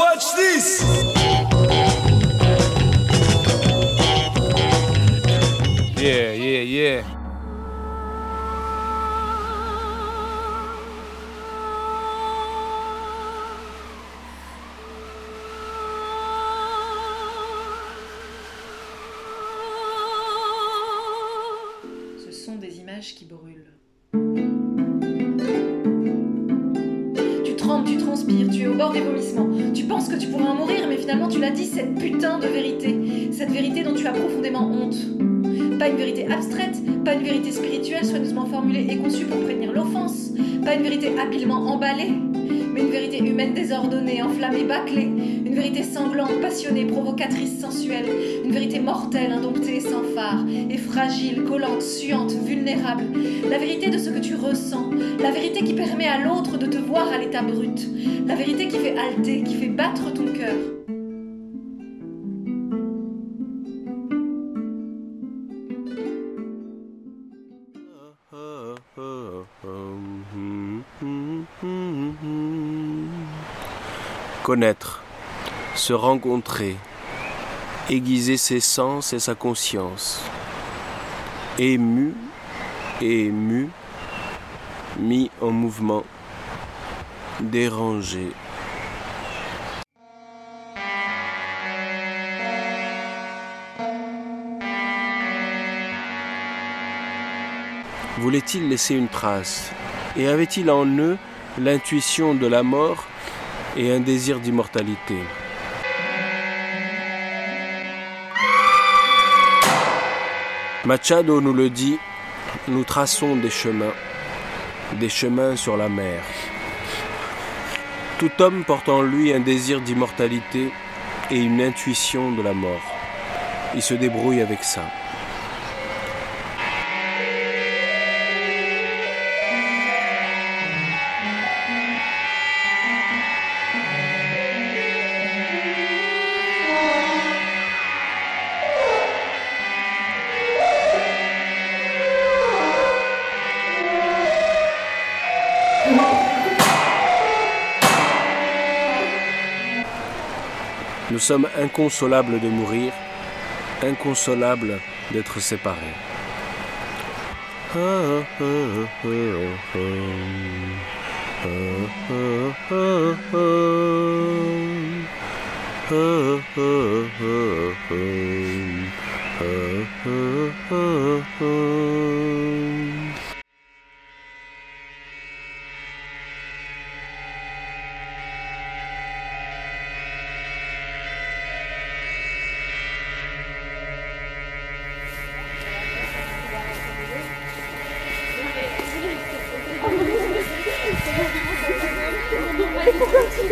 Watch this! Yeah, yeah, yeah. Ce sont des images qui brûlent. Tu es au bord des vomissements. Tu penses que tu pourrais en mourir, mais finalement tu l'as dit, cette putain de vérité. Cette vérité dont tu as profondément honte. Pas une vérité abstraite, pas une vérité spirituelle soigneusement formulée et conçue pour prévenir l'offense. Pas une vérité habilement emballée, mais une vérité humaine désordonnée, enflammée, bâclée. Une vérité sanglante, passionnée, provocatrice, sensuelle. Une vérité mortelle, indomptée, sans phare. Et fragile, collante, suante, vulnérable. La vérité de ce que tu ressens. La vérité qui permet à l'autre de te voir à l'état brut. La vérité qui fait halter, qui fait battre ton cœur. Connaître, se rencontrer, aiguiser ses sens et sa conscience. Ému, ému, mis en mouvement, dérangé. Voulait-il laisser une trace? Et avait-il en eux l'intuition de la mort? Et un désir d'immortalité Machado nous le dit, nous traçons des chemins, des chemins sur la mer. Tout homme porte en lui un désir d'immortalité et une intuition de la mort. Il se débrouille avec ça. Sommes inconsolables de mourir, inconsolables d'être séparés.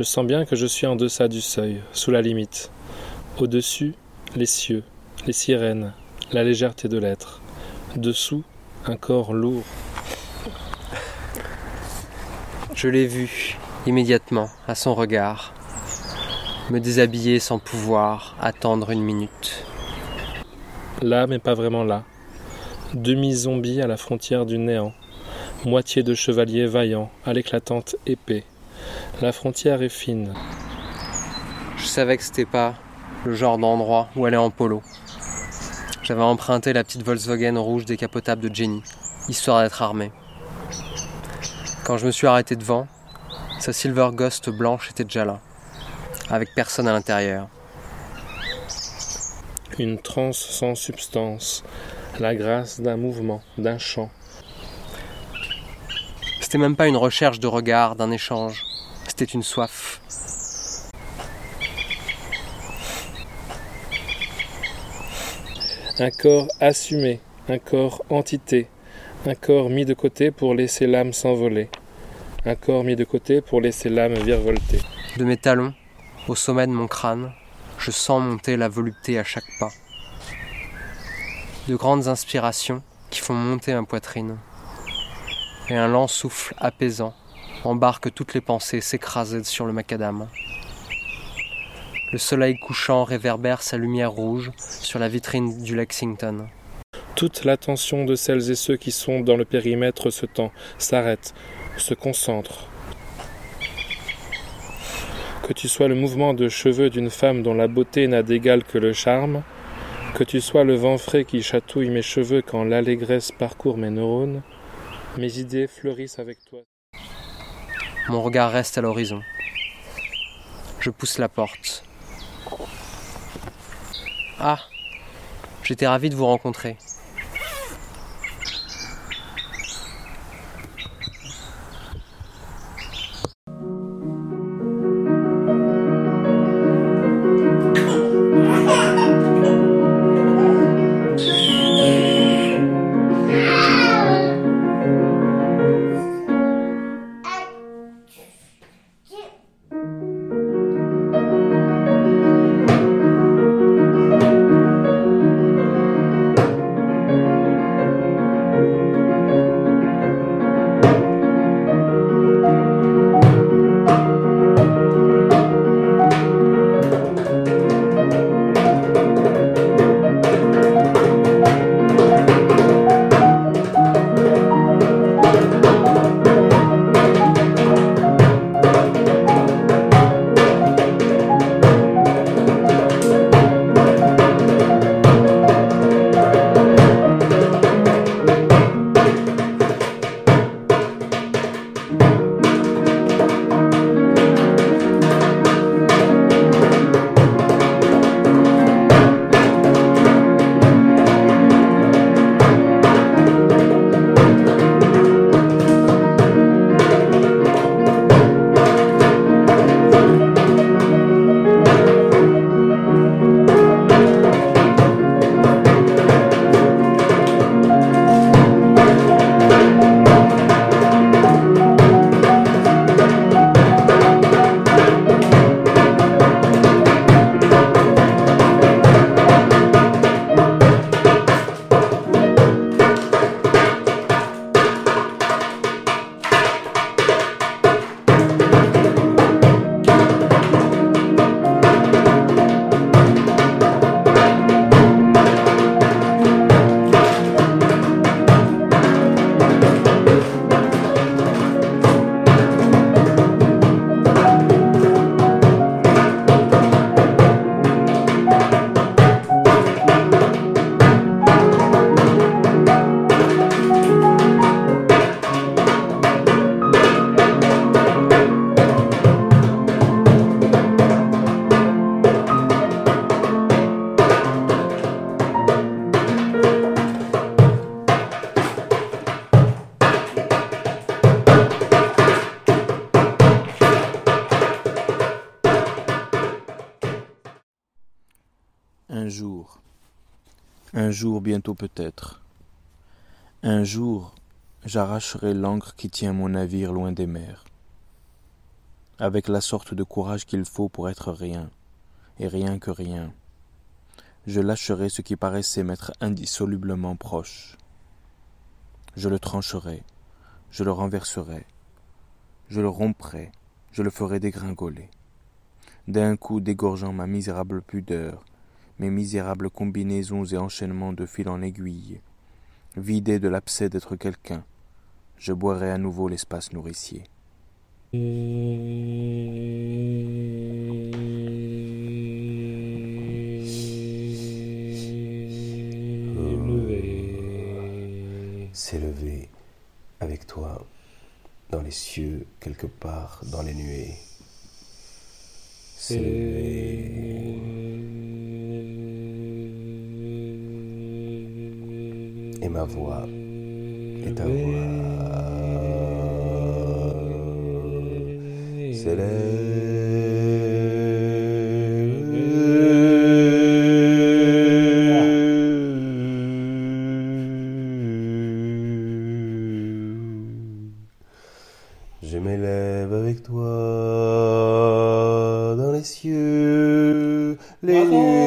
Je sens bien que je suis en deçà du seuil, sous la limite. Au-dessus, les cieux, les sirènes, la légèreté de l'être. Dessous, un corps lourd. Je l'ai vu, immédiatement, à son regard. Me déshabiller sans pouvoir attendre une minute. Là, mais pas vraiment là. Demi-zombie à la frontière du néant. Moitié de chevalier vaillant, à l'éclatante épée. La frontière est fine. Je savais que c'était pas le genre d'endroit où aller en polo. J'avais emprunté la petite Volkswagen rouge décapotable de Jenny, histoire d'être armé. Quand je me suis arrêté devant, sa Silver Ghost blanche était déjà là, avec personne à l'intérieur. Une transe sans substance, la grâce d'un mouvement, d'un chant. C'était même pas une recherche de regard, d'un échange. C'était une soif. un corps assumé, un corps entité, un corps mis de côté pour laisser l'âme s'envoler, un corps mis de côté pour laisser l'âme virevolter. De mes talons, au sommet de mon crâne, je sens monter la volupté à chaque pas. De grandes inspirations qui font monter ma poitrine. Et un lent souffle apaisant embarque toutes les pensées s'écraser sur le macadam. Le soleil couchant réverbère sa lumière rouge sur la vitrine du Lexington. Toute l'attention de celles et ceux qui sont dans le périmètre se tend, s'arrête, se concentre. Que tu sois le mouvement de cheveux d'une femme dont la beauté n'a d'égal que le charme, que tu sois le vent frais qui chatouille mes cheveux quand l'allégresse parcourt mes neurones, mes idées fleurissent avec toi. Mon regard reste à l'horizon. Je pousse la porte. Ah, j'étais ravi de vous rencontrer. Un jour bientôt peut-être, un jour j'arracherai l'encre qui tient mon navire loin des mers, avec la sorte de courage qu'il faut pour être rien, et rien que rien. Je lâcherai ce qui paraissait m'être indissolublement proche. Je le trancherai, je le renverserai, je le romprai, je le ferai dégringoler, d'un coup dégorgeant ma misérable pudeur, mes misérables combinaisons et enchaînements de fil en aiguille. Vidé de l'abcès d'être quelqu'un, je boirai à nouveau l'espace nourricier. S'élever avec toi dans les cieux, quelque part dans les nuées. S'élever. et ma voix et ta voix Je m'élève avec toi dans les cieux, les Bravo.